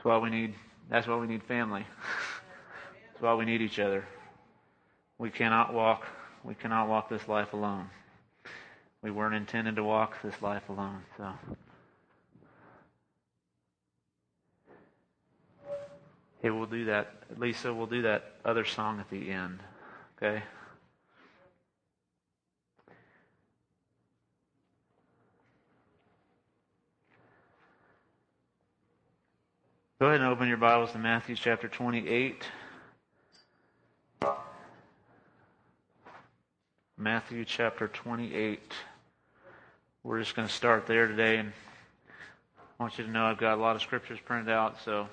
That's why we need, that's why we need family. That's why we need each other. We cannot walk, we cannot walk this life alone. We weren't intended to walk this life alone, so. It will do that. Lisa will do that other song at the end. Okay? Go ahead and open your Bibles to Matthew chapter 28. Matthew chapter 28. We're just going to start there today, and I want you to know I've got a lot of scriptures printed out, so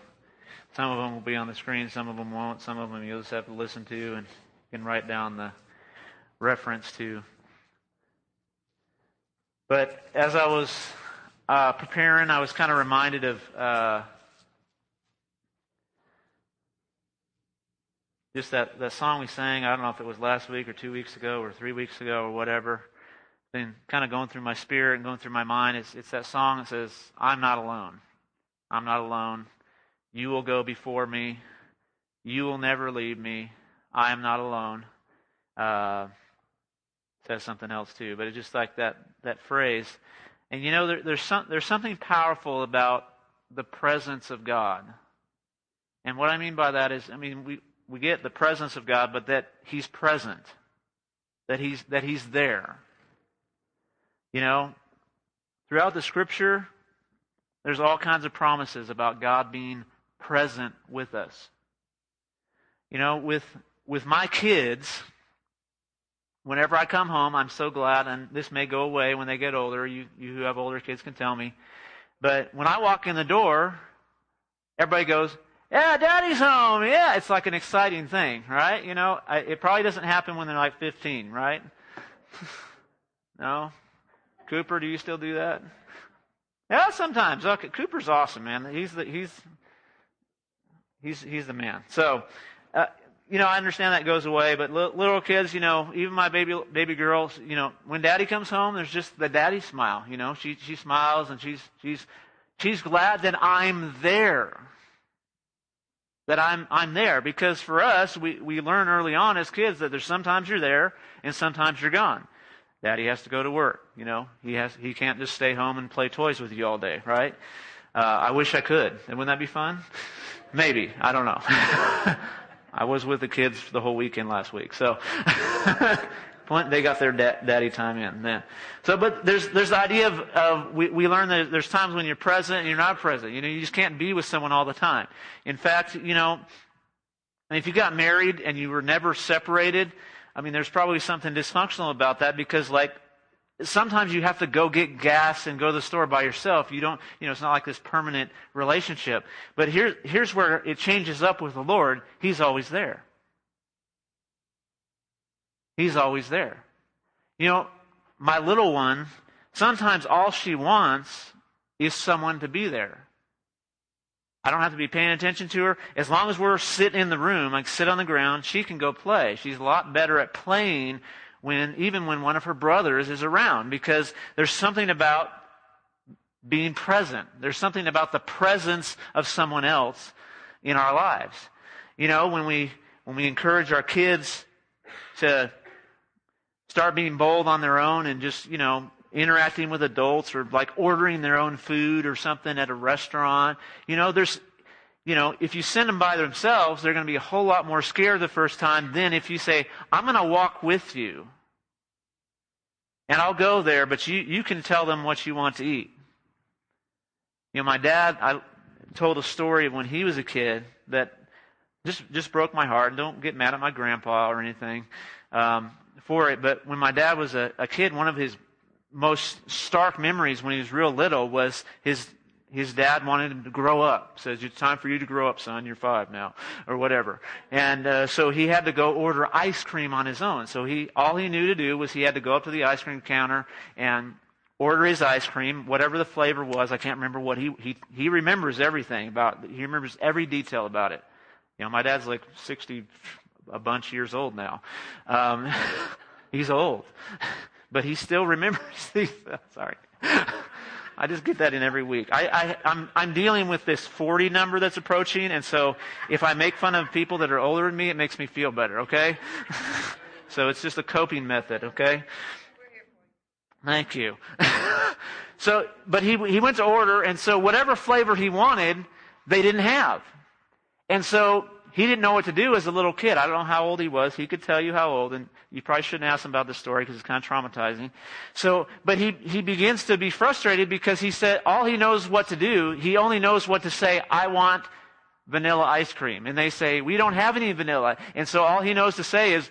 some of them will be on the screen, some of them won't, some of them you'll just have to listen to, and you can write down the reference to. But as I was uh, preparing, I was kind of reminded of. Uh, just that, that song we sang, I don't know if it was last week or two weeks ago or three weeks ago or whatever, been kind of going through my spirit and going through my mind. It's, it's that song that says, I'm not alone. I'm not alone. You will go before me. You will never leave me. I am not alone. Uh, says something else too, but it's just like that, that phrase. And you know, there, there's, some, there's something powerful about the presence of God. And what I mean by that is, I mean, we, we get the presence of God, but that He's present, that He's that He's there. You know, throughout the Scripture, there's all kinds of promises about God being present with us. You know, with with my kids, whenever I come home, I'm so glad, and this may go away when they get older. You you who have older kids can tell me, but when I walk in the door, everybody goes, yeah, daddy's home. Yeah, it's like an exciting thing, right? You know, I, it probably doesn't happen when they're like 15, right? no? Cooper, do you still do that? Yeah, sometimes. Okay, Cooper's awesome, man. He's the he's he's he's the man. So, uh, you know, I understand that goes away, but little kids, you know, even my baby baby girls, you know, when daddy comes home, there's just the daddy smile. You know, she she smiles and she's she's she's glad that I'm there that I'm, I'm there. Because for us, we, we learn early on as kids that there's sometimes you're there and sometimes you're gone. Daddy has to go to work, you know. He has, he can't just stay home and play toys with you all day, right? Uh, I wish I could. And wouldn't that be fun? Maybe. I don't know. I was with the kids the whole weekend last week, so they got their da- daddy time in then. So, but there's there's the idea of, of we, we learn that there's times when you're present and you're not present. You know, you just can't be with someone all the time. In fact, you know, if you got married and you were never separated, I mean, there's probably something dysfunctional about that because, like, sometimes you have to go get gas and go to the store by yourself. You don't, you know, it's not like this permanent relationship. But here, here's where it changes up with the Lord. He's always there. He's always there. You know, my little one, sometimes all she wants is someone to be there. I don't have to be paying attention to her. As long as we're sitting in the room, like sit on the ground, she can go play. She's a lot better at playing when, even when one of her brothers is around, because there's something about being present. There's something about the presence of someone else in our lives. You know, when we, when we encourage our kids to start being bold on their own and just, you know, interacting with adults or like ordering their own food or something at a restaurant. You know, there's, you know, if you send them by themselves, they're going to be a whole lot more scared the first time than if you say, I'm going to walk with you. And I'll go there, but you, you can tell them what you want to eat. You know, my dad, I told a story of when he was a kid that just, just broke my heart. Don't get mad at my grandpa or anything. Um, for it. But when my dad was a, a kid, one of his most stark memories when he was real little was his his dad wanted him to grow up. Says it's time for you to grow up, son. You're five now, or whatever. And uh, so he had to go order ice cream on his own. So he all he knew to do was he had to go up to the ice cream counter and order his ice cream, whatever the flavor was. I can't remember what he he he remembers everything about. He remembers every detail about it. You know, my dad's like sixty a bunch years old now. Um, he's old, but he still remembers these. Sorry. I just get that in every week. I, I'm dealing with this 40 number that's approaching, and so if I make fun of people that are older than me, it makes me feel better, okay? so it's just a coping method, okay? Thank you. so, but he, he went to order, and so whatever flavor he wanted, they didn't have. And so he didn't know what to do as a little kid. I don't know how old he was. He could tell you how old, and you probably shouldn't ask him about the story because it's kind of traumatizing. So, but he, he begins to be frustrated because he said all he knows what to do. He only knows what to say, I want vanilla ice cream. And they say, we don't have any vanilla. And so all he knows to say is,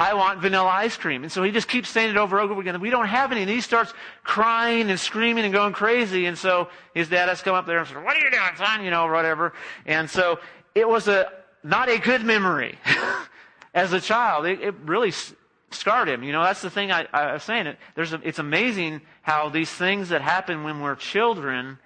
I want vanilla ice cream. And so he just keeps saying it over and over again. We don't have any. And he starts crying and screaming and going crazy. And so his dad has come up there and say, what are you doing, son? You know, whatever. And so it was a, not a good memory as a child. It, it, really scarred him. You know, that's the thing I, I was saying. It, there's a, it's amazing how these things that happen when we're children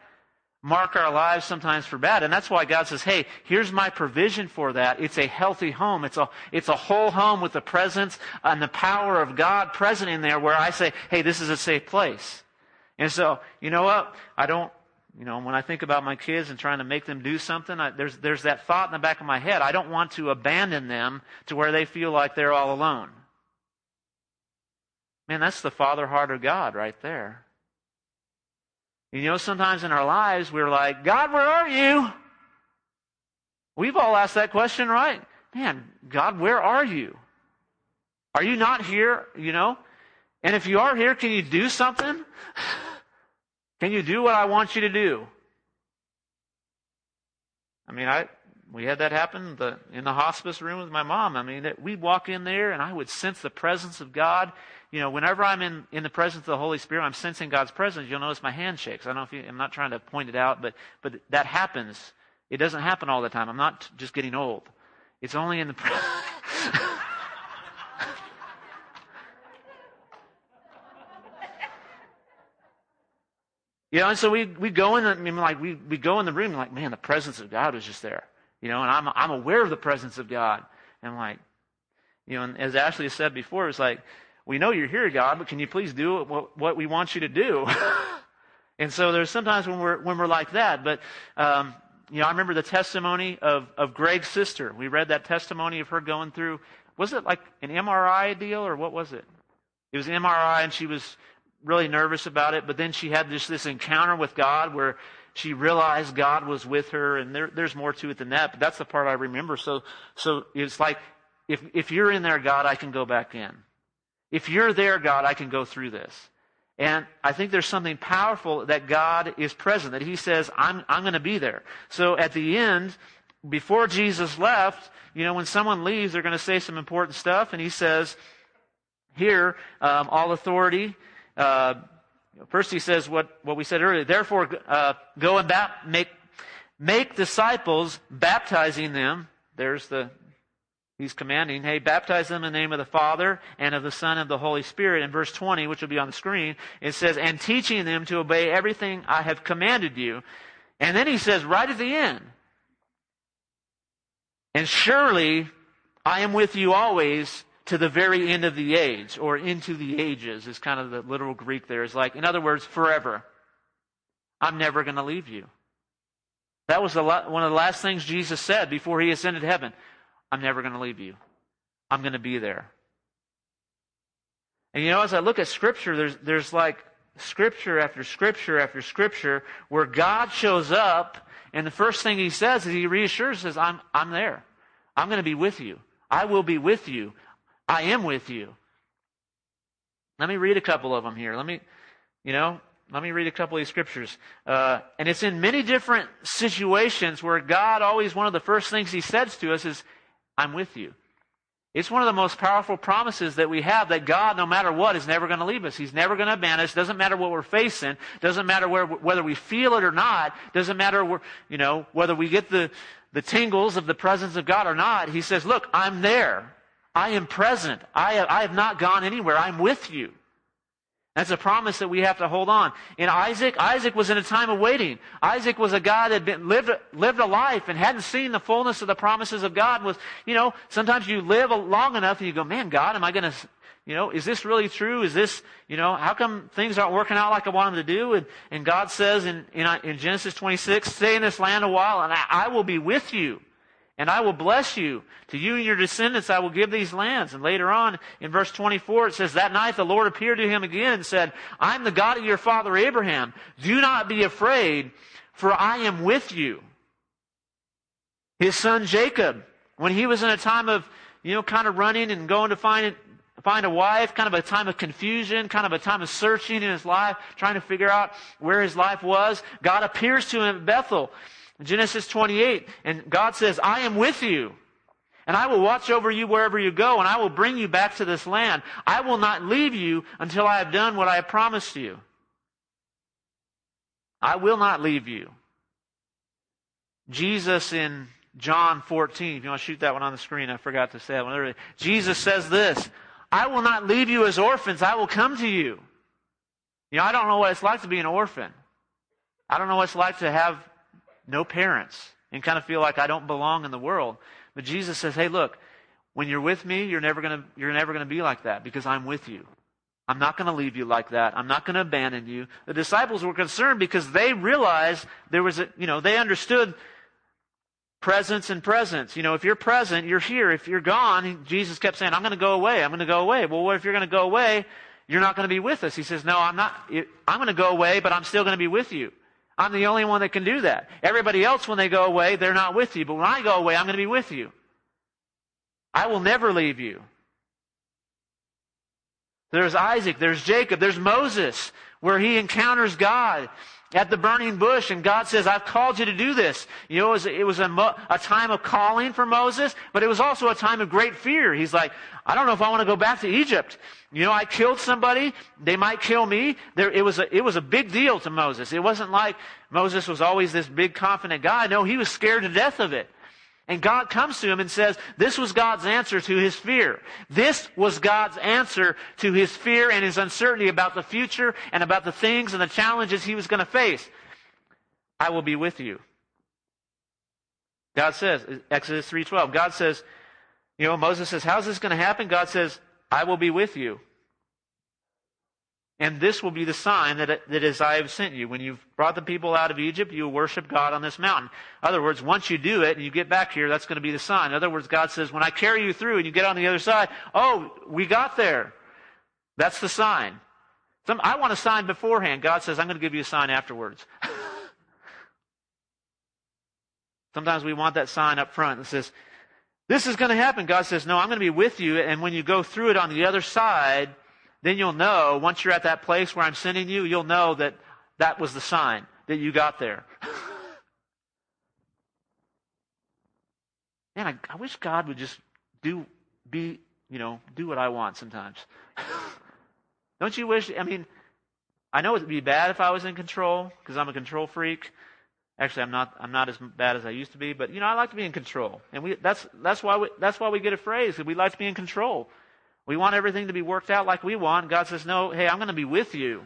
mark our lives sometimes for bad. And that's why God says, hey, here's my provision for that. It's a healthy home. It's a, it's a whole home with the presence and the power of God present in there where I say, hey, this is a safe place. And so, you know what? I don't, you know, when I think about my kids and trying to make them do something, I, there's, there's that thought in the back of my head. I don't want to abandon them to where they feel like they're all alone. Man, that's the father heart of God right there. You know, sometimes in our lives, we're like, God, where are you? We've all asked that question, right? Man, God, where are you? Are you not here? You know? And if you are here, can you do something? Can you do what I want you to do? I mean, I we had that happen the, in the hospice room with my mom. I mean, we'd walk in there and I would sense the presence of God. You know, whenever I'm in, in the presence of the Holy Spirit, I'm sensing God's presence. You'll notice my hand shakes. I don't know if you, I'm not trying to point it out, but, but that happens. It doesn't happen all the time. I'm not just getting old. It's only in the, You know, and so we, we go in, I mean, like, we, we go in the room, like, man, the presence of God is just there. You know, and I'm, I'm aware of the presence of God. And like, you know, and as Ashley said before, it's like, we know you're here, God, but can you please do what, what we want you to do? and so there's sometimes when we're, when we're like that, but, um, you know, I remember the testimony of, of Greg's sister. We read that testimony of her going through, was it like an MRI deal or what was it? It was an MRI and she was really nervous about it, but then she had this, this encounter with God where she realized God was with her, and there, there's more to it than that, but that's the part I remember. So, so it's like, if, if you're in there, God, I can go back in. If you're there, God, I can go through this. And I think there's something powerful that God is present, that He says, I'm, I'm going to be there. So at the end, before Jesus left, you know, when someone leaves, they're going to say some important stuff, and He says, here, um, all authority uh, first he says what, what we said earlier. Therefore, uh, go and bap- make, make disciples, baptizing them. There's the, he's commanding, hey, baptize them in the name of the Father and of the Son and of the Holy Spirit. In verse 20, which will be on the screen, it says, and teaching them to obey everything I have commanded you. And then he says, right at the end, and surely I am with you always to the very end of the age, or into the ages is kind of the literal Greek there. Is like, in other words, forever. I'm never going to leave you. That was one of the last things Jesus said before he ascended heaven. I'm never going to leave you. I'm going to be there. And you know, as I look at Scripture, there's, there's like Scripture after Scripture after Scripture where God shows up, and the first thing He says is He reassures, says, I'm, I'm there. I'm going to be with you. I will be with you. I am with you. Let me read a couple of them here. Let me, you know, let me read a couple of these scriptures. Uh, and it's in many different situations where God always, one of the first things He says to us is, I'm with you. It's one of the most powerful promises that we have that God, no matter what, is never going to leave us. He's never going to abandon us. Doesn't matter what we're facing. Doesn't matter where, whether we feel it or not. Doesn't matter where, you know, whether we get the, the tingles of the presence of God or not. He says, look, I'm there. I am present. I have, I have not gone anywhere. I'm with you. That's a promise that we have to hold on. In Isaac, Isaac was in a time of waiting. Isaac was a guy that had been, lived, lived a life and hadn't seen the fullness of the promises of God. Was, you know, sometimes you live long enough and you go, man, God, am I going to, you know, is this really true? Is this, you know, how come things aren't working out like I want them to do? And, and God says in, in, uh, in Genesis 26, stay in this land a while and I, I will be with you and I will bless you. To you and your descendants I will give these lands. And later on in verse 24 it says, That night the Lord appeared to him again and said, I'm the God of your father Abraham. Do not be afraid, for I am with you. His son Jacob, when he was in a time of, you know, kind of running and going to find find a wife, kind of a time of confusion, kind of a time of searching in his life, trying to figure out where his life was. God appears to him at Bethel Genesis 28, and God says, I am with you. And I will watch over you wherever you go, and I will bring you back to this land. I will not leave you until I have done what I have promised you. I will not leave you. Jesus in John 14, if you want to shoot that one on the screen, I forgot to say that one. Jesus says this, I will not leave you as orphans, I will come to you. You know, I don't know what it's like to be an orphan. I don't know what it's like to have no parents, and kind of feel like I don't belong in the world. But Jesus says, hey, look, when you're with me, you're never going to, you're never going to be like that because I'm with you. I'm not going to leave you like that. I'm not going to abandon you. The disciples were concerned because they realized there was a, you know, they understood presence and presence. You know, if you're present, you're here. If you're gone, Jesus kept saying, I'm going to go away. I'm going to go away. Well, what if you're going to go away? You're not going to be with us. He says, no, I'm not, I'm going to go away, but I'm still going to be with you. I'm the only one that can do that. Everybody else, when they go away, they're not with you. But when I go away, I'm going to be with you. I will never leave you. There's Isaac, there's Jacob, there's Moses, where he encounters God at the burning bush, and God says, I've called you to do this. You know, it was, it was a, a, time of calling for Moses, but it was also a time of great fear. He's like, I don't know if I want to go back to Egypt. You know, I killed somebody, they might kill me. There, it was a, it was a big deal to Moses. It wasn't like Moses was always this big confident guy. No, he was scared to death of it. And God comes to him and says, this was God's answer to his fear. This was God's answer to his fear and his uncertainty about the future and about the things and the challenges he was going to face. I will be with you. God says, Exodus 3.12, God says, you know, Moses says, how's this going to happen? God says, I will be with you. And this will be the sign that, that is I have sent you. When you've brought the people out of Egypt, you will worship God on this mountain. In other words, once you do it and you get back here, that's going to be the sign. In other words, God says, when I carry you through and you get on the other side, oh, we got there. That's the sign. Some, I want a sign beforehand. God says, I'm going to give you a sign afterwards. Sometimes we want that sign up front that says, this is going to happen. God says, no, I'm going to be with you. And when you go through it on the other side, then you'll know, once you're at that place where I'm sending you, you'll know that that was the sign that you got there. Man, I, I wish God would just do, be, you know, do what I want sometimes. Don't you wish, I mean, I know it would be bad if I was in control, because I'm a control freak. Actually, I'm not. I'm not as bad as I used to be, but you know, I like to be in control, and we, that's that's why we, that's why we get afraid. Because we like to be in control. We want everything to be worked out like we want. God says, No, hey, I'm going to be with you.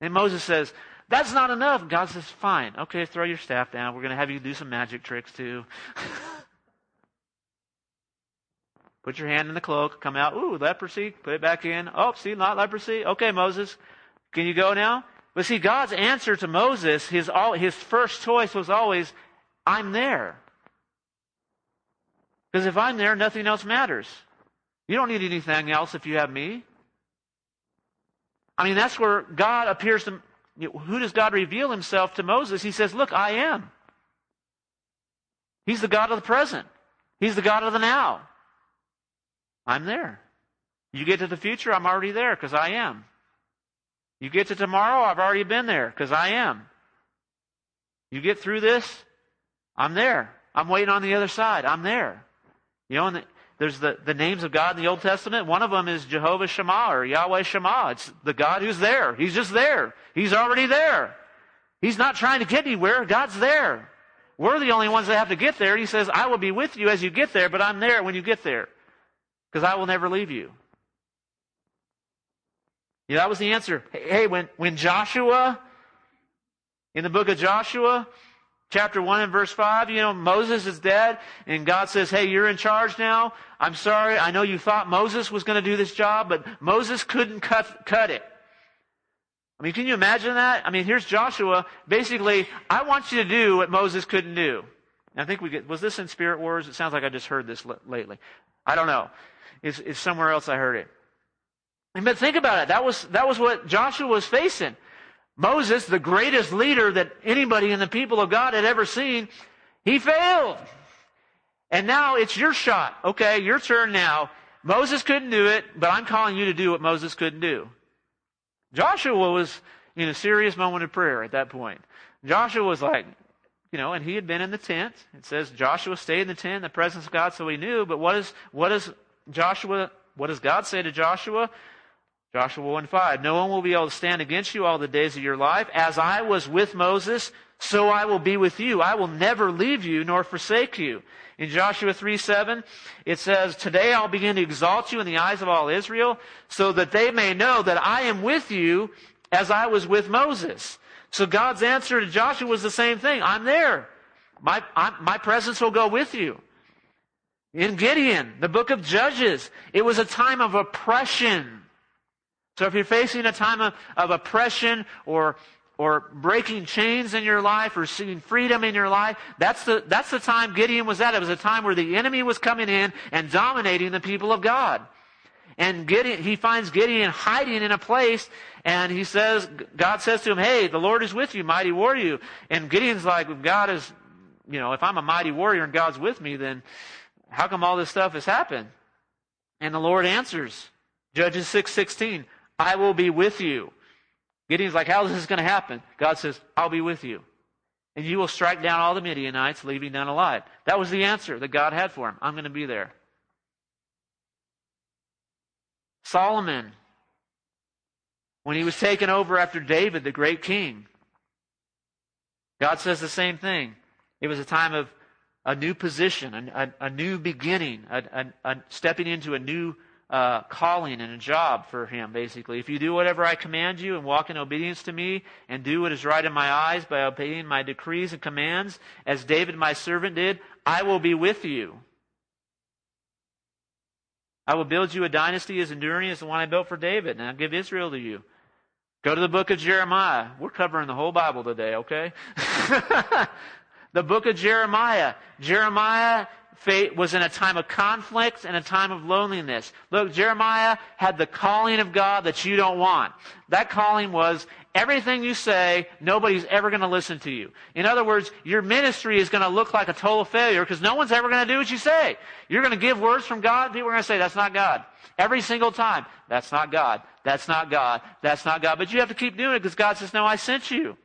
And Moses says, That's not enough. God says, Fine. Okay, throw your staff down. We're going to have you do some magic tricks too. Put your hand in the cloak, come out. Ooh, leprosy. Put it back in. Oh, see, not leprosy. Okay, Moses. Can you go now? But see, God's answer to Moses, his, his first choice was always, I'm there. Because if I'm there, nothing else matters. You don't need anything else if you have me. I mean, that's where God appears to. Who does God reveal himself to Moses? He says, Look, I am. He's the God of the present, He's the God of the now. I'm there. You get to the future, I'm already there because I am. You get to tomorrow, I've already been there because I am. You get through this, I'm there. I'm waiting on the other side. I'm there. You know, and there's the, the names of God in the Old Testament. One of them is Jehovah Shammah or Yahweh Shammah. It's the God who's there. He's just there. He's already there. He's not trying to get anywhere. God's there. We're the only ones that have to get there. He says, I will be with you as you get there, but I'm there when you get there. Because I will never leave you. Yeah, that was the answer. Hey, when, when Joshua, in the book of Joshua, chapter 1 and verse 5, you know, Moses is dead, and God says, hey, you're in charge now. I'm sorry, I know you thought Moses was going to do this job, but Moses couldn't cut, cut it. I mean, can you imagine that? I mean, here's Joshua. Basically, I want you to do what Moses couldn't do. And I think we get, was this in Spirit Wars? It sounds like I just heard this lately. I don't know. It's, it's somewhere else I heard it. But think about it. That was, that was what Joshua was facing. Moses, the greatest leader that anybody in the people of God had ever seen, he failed. And now it's your shot. Okay, your turn now. Moses couldn't do it, but I'm calling you to do what Moses couldn't do. Joshua was in a serious moment of prayer at that point. Joshua was like, you know, and he had been in the tent. It says Joshua stayed in the tent in the presence of God, so he knew. But what is what does Joshua? What does God say to Joshua? Joshua 1 5. No one will be able to stand against you all the days of your life. As I was with Moses, so I will be with you. I will never leave you nor forsake you. In Joshua 3 7, it says, Today I'll begin to exalt you in the eyes of all Israel, so that they may know that I am with you as I was with Moses. So God's answer to Joshua was the same thing. I'm there. My, I'm, my presence will go with you. In Gideon, the book of Judges, it was a time of oppression. So if you're facing a time of, of oppression or or breaking chains in your life or seeing freedom in your life, that's the, that's the time Gideon was at. It was a time where the enemy was coming in and dominating the people of God. And Gideon, he finds Gideon hiding in a place and he says, God says to him, hey, the Lord is with you, mighty warrior. And Gideon's like, God is, you know, if I'm a mighty warrior and God's with me, then how come all this stuff has happened? And the Lord answers, Judges 6:16, I will be with you. Gideon's like, how is this going to happen? God says, I'll be with you. And you will strike down all the Midianites, leaving none alive. That was the answer that God had for him. I'm going to be there. Solomon, when he was taken over after David, the great king, God says the same thing. It was a time of a new position, a, a, a new beginning, a, a, stepping into a new uh, calling and a job for him, basically. If you do whatever I command you and walk in obedience to me and do what is right in my eyes by obeying my decrees and commands, as David my servant did, I will be with you. I will build you a dynasty as enduring as the one I built for David, and I'll give Israel to you. Go to the book of Jeremiah. We're covering the whole Bible today, okay? the book of Jeremiah. Jeremiah was in a time of conflict and a time of loneliness. Look, Jeremiah had the calling of God that you don't want. That calling was everything you say, nobody's ever going to listen to you. In other words, your ministry is going to look like a total failure because no one's ever going to do what you say. You're going to give words from God, people are going to say, that's not God. Every single time, that's not God. That's not God. That's not God. But you have to keep doing it because God says, no, I sent you.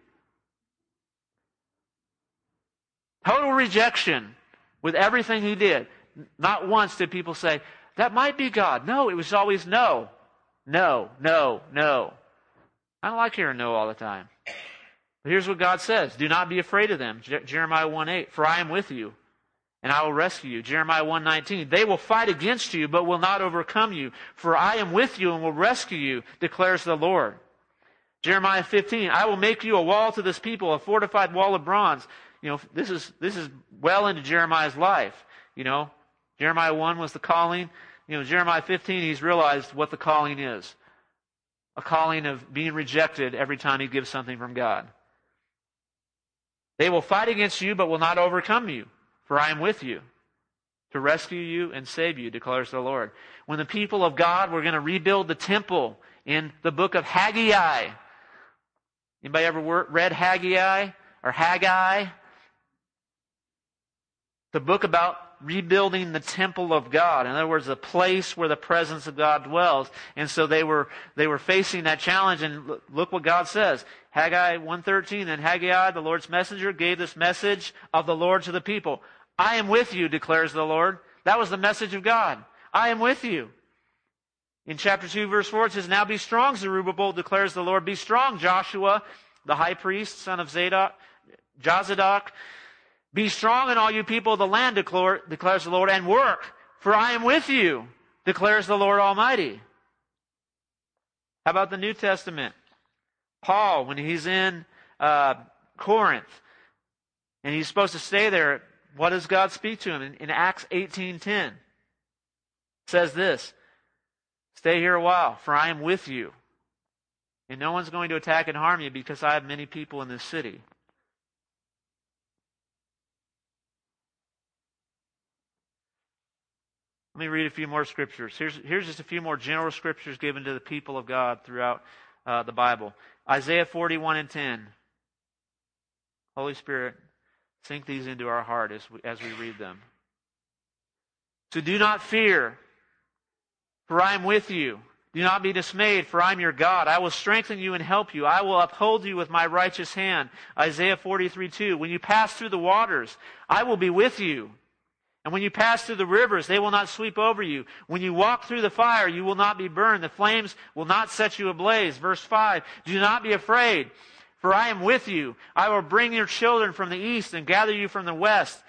Total rejection with everything he did. Not once did people say, that might be God. No, it was always no. No, no, no. I don't like hearing no all the time. But here's what God says. Do not be afraid of them. Je- Jeremiah 1 8. For I am with you, and I will rescue you. Jeremiah 1 19. They will fight against you, but will not overcome you. For I am with you and will rescue you, declares the Lord. Jeremiah 15. I will make you a wall to this people, a fortified wall of bronze you know, this is, this is well into Jeremiah's life. You know, Jeremiah 1 was the calling. You know, Jeremiah 15, he's realized what the calling is. A calling of being rejected every time he gives something from God. They will fight against you, but will not overcome you, for I am with you to rescue you and save you, declares the Lord. When the people of God were going to rebuild the temple in the book of Haggai, anybody ever read Haggai or Haggai? The book about rebuilding the temple of God. In other words, the place where the presence of God dwells. And so they were, they were facing that challenge and look what God says. Haggai 113, and Haggai, the Lord's messenger, gave this message of the Lord to the people. I am with you, declares the Lord. That was the message of God. I am with you. In chapter 2, verse 4, it says, Now be strong, Zerubbabel, declares the Lord. Be strong, Joshua, the high priest, son of Zadok, Jozadak, be strong in all you people of the land, declares the Lord, and work, for I am with you, declares the Lord Almighty. How about the New Testament? Paul, when he's in uh, Corinth, and he's supposed to stay there, what does God speak to him in, in Acts 18:10? Says this: "Stay here a while, for I am with you, and no one's going to attack and harm you because I have many people in this city." Let me read a few more scriptures. Here's, here's just a few more general scriptures given to the people of God throughout uh, the Bible. Isaiah 41 and 10. Holy Spirit, sink these into our heart as we, as we read them. So do not fear, for I am with you. Do not be dismayed, for I am your God. I will strengthen you and help you. I will uphold you with my righteous hand. Isaiah 43 2. When you pass through the waters, I will be with you. And when you pass through the rivers, they will not sweep over you. When you walk through the fire, you will not be burned. The flames will not set you ablaze. Verse 5. Do not be afraid, for I am with you. I will bring your children from the east and gather you from the west.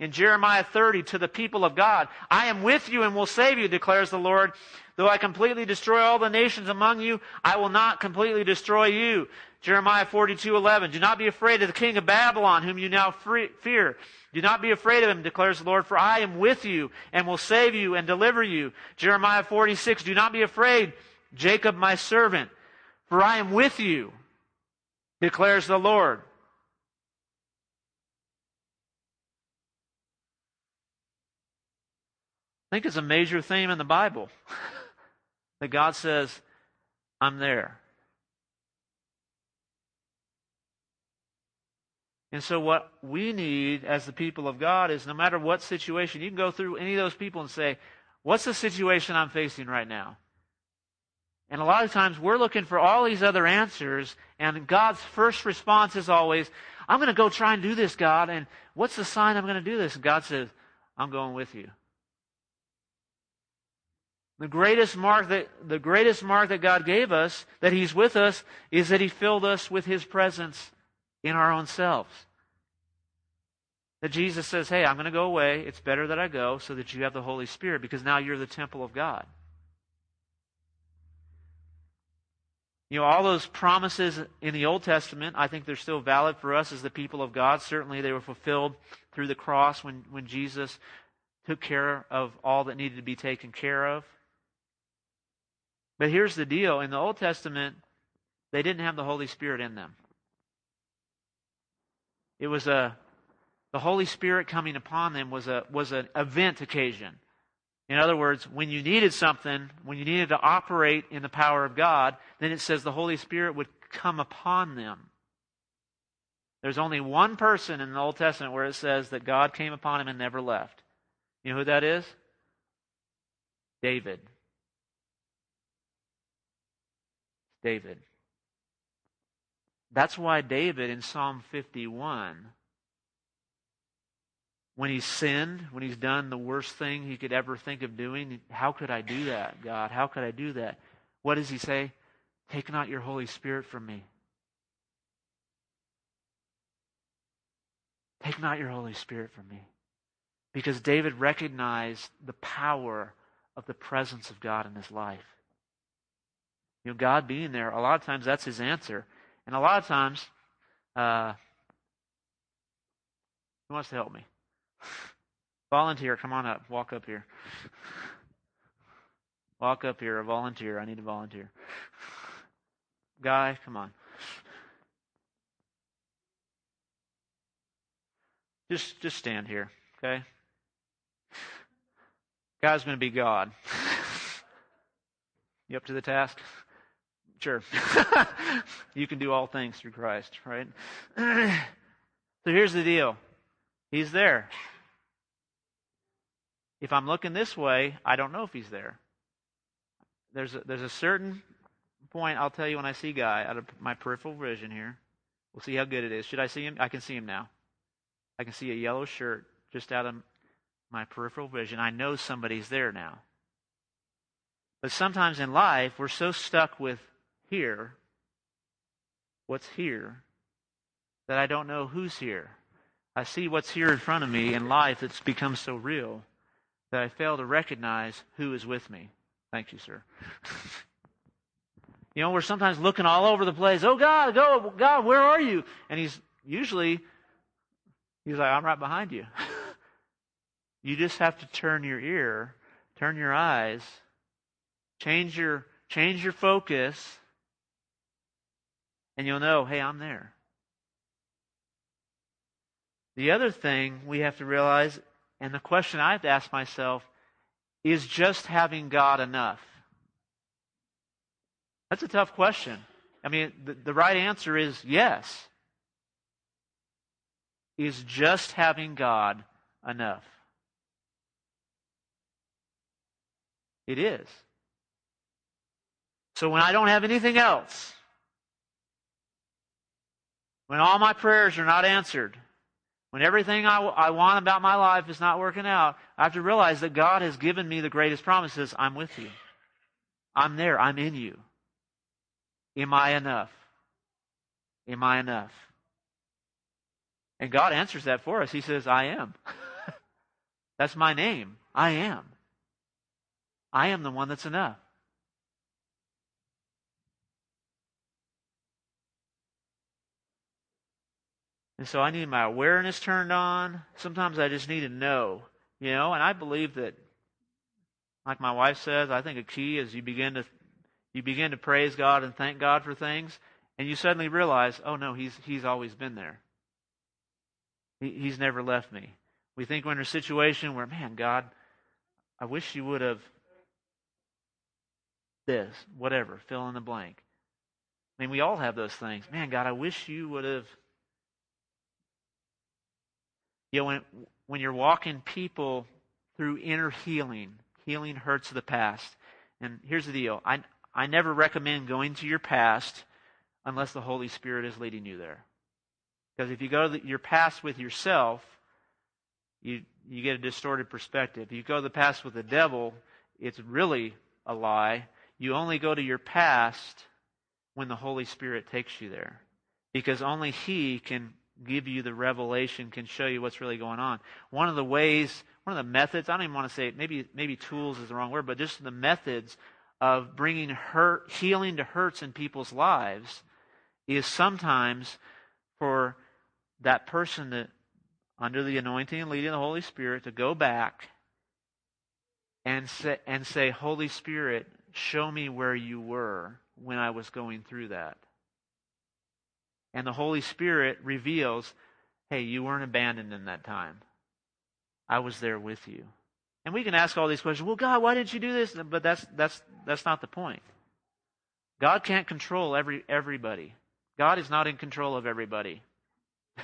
In Jeremiah 30, to the people of God, I am with you and will save you, declares the Lord. Though I completely destroy all the nations among you, I will not completely destroy you. Jeremiah 42:11 Do not be afraid of the king of Babylon whom you now fear do not be afraid of him, declares the Lord, for I am with you and will save you and deliver you. Jeremiah 46, do not be afraid, Jacob my servant, for I am with you, declares the Lord. I think it's a major theme in the Bible that God says, I'm there. And so, what we need as the people of God is no matter what situation, you can go through any of those people and say, What's the situation I'm facing right now? And a lot of times we're looking for all these other answers, and God's first response is always, I'm going to go try and do this, God, and what's the sign I'm going to do this? And God says, I'm going with you. The greatest mark that the greatest mark that God gave us that He's with us is that He filled us with His presence in our own selves. That Jesus says, Hey, I'm going to go away. It's better that I go so that you have the Holy Spirit because now you're the temple of God. You know, all those promises in the Old Testament, I think they're still valid for us as the people of God. Certainly they were fulfilled through the cross when, when Jesus took care of all that needed to be taken care of. But here's the deal in the Old Testament, they didn't have the Holy Spirit in them. It was a the Holy Spirit coming upon them was a was an event occasion. In other words, when you needed something, when you needed to operate in the power of God, then it says the Holy Spirit would come upon them. There's only one person in the Old Testament where it says that God came upon him and never left. You know who that is? David. David. That's why David in Psalm 51, when he's sinned, when he's done the worst thing he could ever think of doing, how could I do that, God? How could I do that? What does he say? Take not your Holy Spirit from me. Take not your Holy Spirit from me. Because David recognized the power of the presence of God in his life. You know, God being there, a lot of times that's his answer. And a lot of times, uh, who wants to help me? Volunteer, come on up. Walk up here. Walk up here. A volunteer. I need a volunteer. Guy, come on. Just just stand here, okay? God's going to be God. you up to the task? Sure. you can do all things through Christ, right? so here's the deal He's there. If I'm looking this way, I don't know if He's there. There's a, there's a certain point I'll tell you when I see Guy out of my peripheral vision here. We'll see how good it is. Should I see him? I can see him now. I can see a yellow shirt just out of my peripheral vision. I know somebody's there now. But sometimes in life, we're so stuck with here, what's here, that I don't know who's here. I see what's here in front of me in life that's become so real that I fail to recognize who is with me. Thank you, sir. You know, we're sometimes looking all over the place. Oh God, go, God, where are you? And he's usually, he's like, I'm right behind you. you just have to turn your ear, turn your eyes, change your, change your focus, and you'll know, hey, I'm there. The other thing we have to realize, and the question I have to ask myself, is just having God enough? That's a tough question. I mean, the, the right answer is yes. Is just having God enough? It is. So when I don't have anything else, when all my prayers are not answered, when everything I, I want about my life is not working out, I have to realize that God has given me the greatest promises. I'm with you. I'm there. I'm in you. Am I enough? Am I enough? And God answers that for us. He says, I am. that's my name. I am. I am the one that's enough. And so I need my awareness turned on. Sometimes I just need to know, you know, and I believe that, like my wife says, I think a key is you begin to you begin to praise God and thank God for things, and you suddenly realize, oh no, He's He's always been there. He, he's never left me. We think we're in a situation where, man, God, I wish you would have this, whatever, fill in the blank. I mean, we all have those things. Man, God, I wish you would have you know, when, when you're walking people through inner healing, healing hurts of the past. And here's the deal I, I never recommend going to your past unless the Holy Spirit is leading you there. Because if you go to the, your past with yourself, you, you get a distorted perspective. If you go to the past with the devil, it's really a lie. You only go to your past when the Holy Spirit takes you there. Because only He can give you the revelation, can show you what's really going on. One of the ways, one of the methods, I don't even want to say, maybe, maybe tools is the wrong word, but just the methods of bringing hurt, healing to hurts in people's lives is sometimes for that person to, under the anointing and leading of the Holy Spirit, to go back and say, and say, Holy Spirit, show me where you were when I was going through that. And the Holy Spirit reveals, hey, you weren't abandoned in that time. I was there with you. And we can ask all these questions. Well, God, why didn't you do this? But that's that's that's not the point. God can't control every everybody. God is not in control of everybody.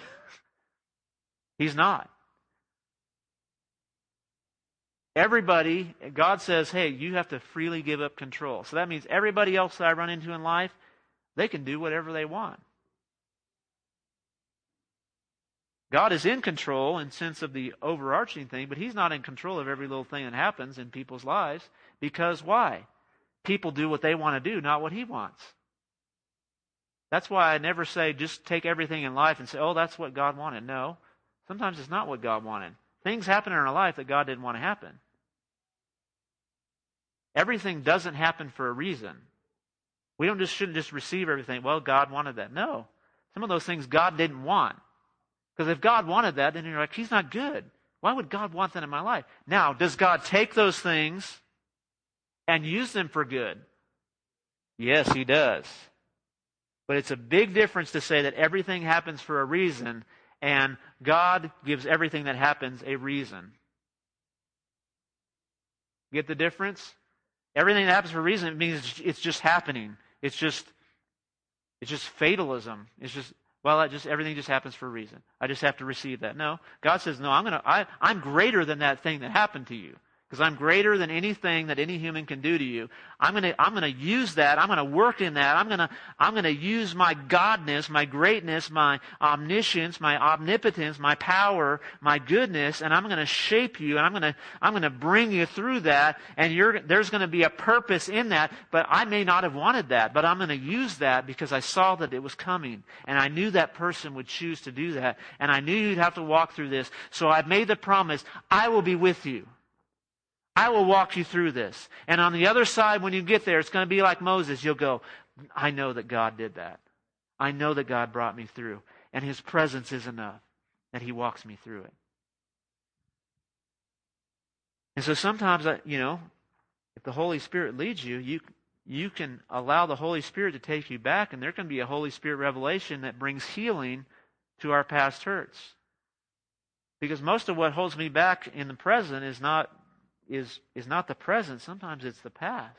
He's not. Everybody, God says, hey, you have to freely give up control. So that means everybody else that I run into in life, they can do whatever they want. God is in control in sense of the overarching thing, but He's not in control of every little thing that happens in people's lives. Because why? People do what they want to do, not what He wants. That's why I never say just take everything in life and say, oh, that's what God wanted. No. Sometimes it's not what God wanted. Things happen in our life that God didn't want to happen. Everything doesn't happen for a reason. We don't just shouldn't just receive everything. Well, God wanted that. No. Some of those things God didn't want. Because if God wanted that, then you're like, He's not good. Why would God want that in my life? Now, does God take those things and use them for good? Yes, He does. But it's a big difference to say that everything happens for a reason and God gives everything that happens a reason. Get the difference? Everything that happens for a reason means it's just happening. It's just it's just fatalism. It's just well, I just everything just happens for a reason. I just have to receive that. No, God says, no, I'm gonna, I, I'm greater than that thing that happened to you because I'm greater than anything that any human can do to you. I'm going to, I'm to use that. I'm going to work in that. I'm going to, I'm to use my godness, my greatness, my omniscience, my omnipotence, my power, my goodness, and I'm going to shape you and I'm going to, I'm to bring you through that. And you're, there's going to be a purpose in that, but I may not have wanted that, but I'm going to use that because I saw that it was coming and I knew that person would choose to do that and I knew you'd have to walk through this. So I've made the promise, I will be with you. I will walk you through this. And on the other side, when you get there, it's going to be like Moses. You'll go, I know that God did that. I know that God brought me through. And His presence is enough that He walks me through it. And so sometimes, I, you know, if the Holy Spirit leads you, you you can allow the Holy Spirit to take you back, and there can be a Holy Spirit revelation that brings healing to our past hurts. Because most of what holds me back in the present is not is is not the present. Sometimes it's the past.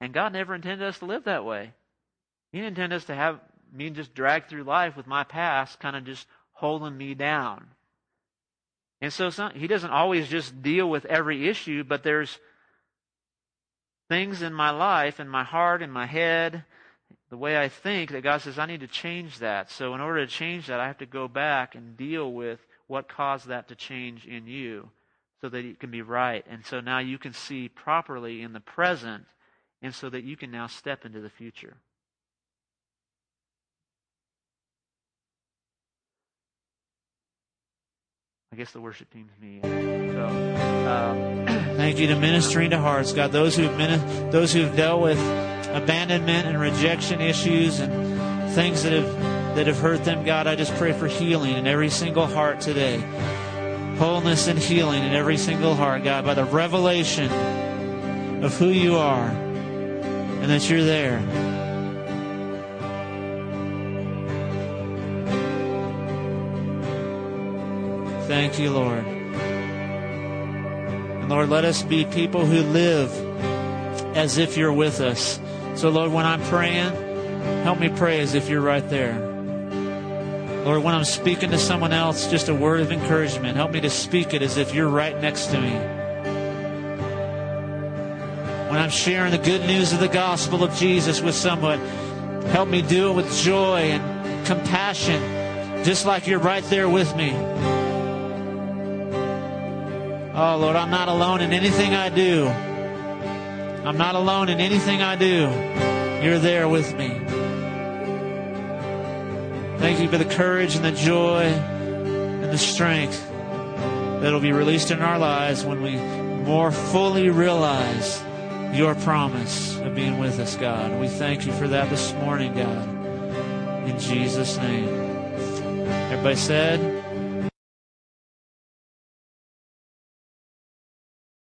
And God never intended us to live that way. He didn't intend us to have me just drag through life with my past kind of just holding me down. And so some, he doesn't always just deal with every issue, but there's things in my life, in my heart, in my head, the way I think that God says I need to change that. So in order to change that, I have to go back and deal with what caused that to change in you so that it can be right. And so now you can see properly in the present and so that you can now step into the future. I guess the worship team's me. So, um, thank you to ministering to hearts, God. Those who've mini- those who've dealt with abandonment and rejection issues and things that have that have hurt them, God, I just pray for healing in every single heart today. Wholeness and healing in every single heart, God, by the revelation of who you are and that you're there. Thank you, Lord. And Lord, let us be people who live as if you're with us. So, Lord, when I'm praying, help me pray as if you're right there. Lord, when I'm speaking to someone else, just a word of encouragement, help me to speak it as if you're right next to me. When I'm sharing the good news of the gospel of Jesus with someone, help me do it with joy and compassion, just like you're right there with me. Oh, Lord, I'm not alone in anything I do. I'm not alone in anything I do. You're there with me. Thank you for the courage and the joy and the strength that'll be released in our lives when we more fully realize your promise of being with us, God. We thank you for that this morning, God. In Jesus' name. Everybody said,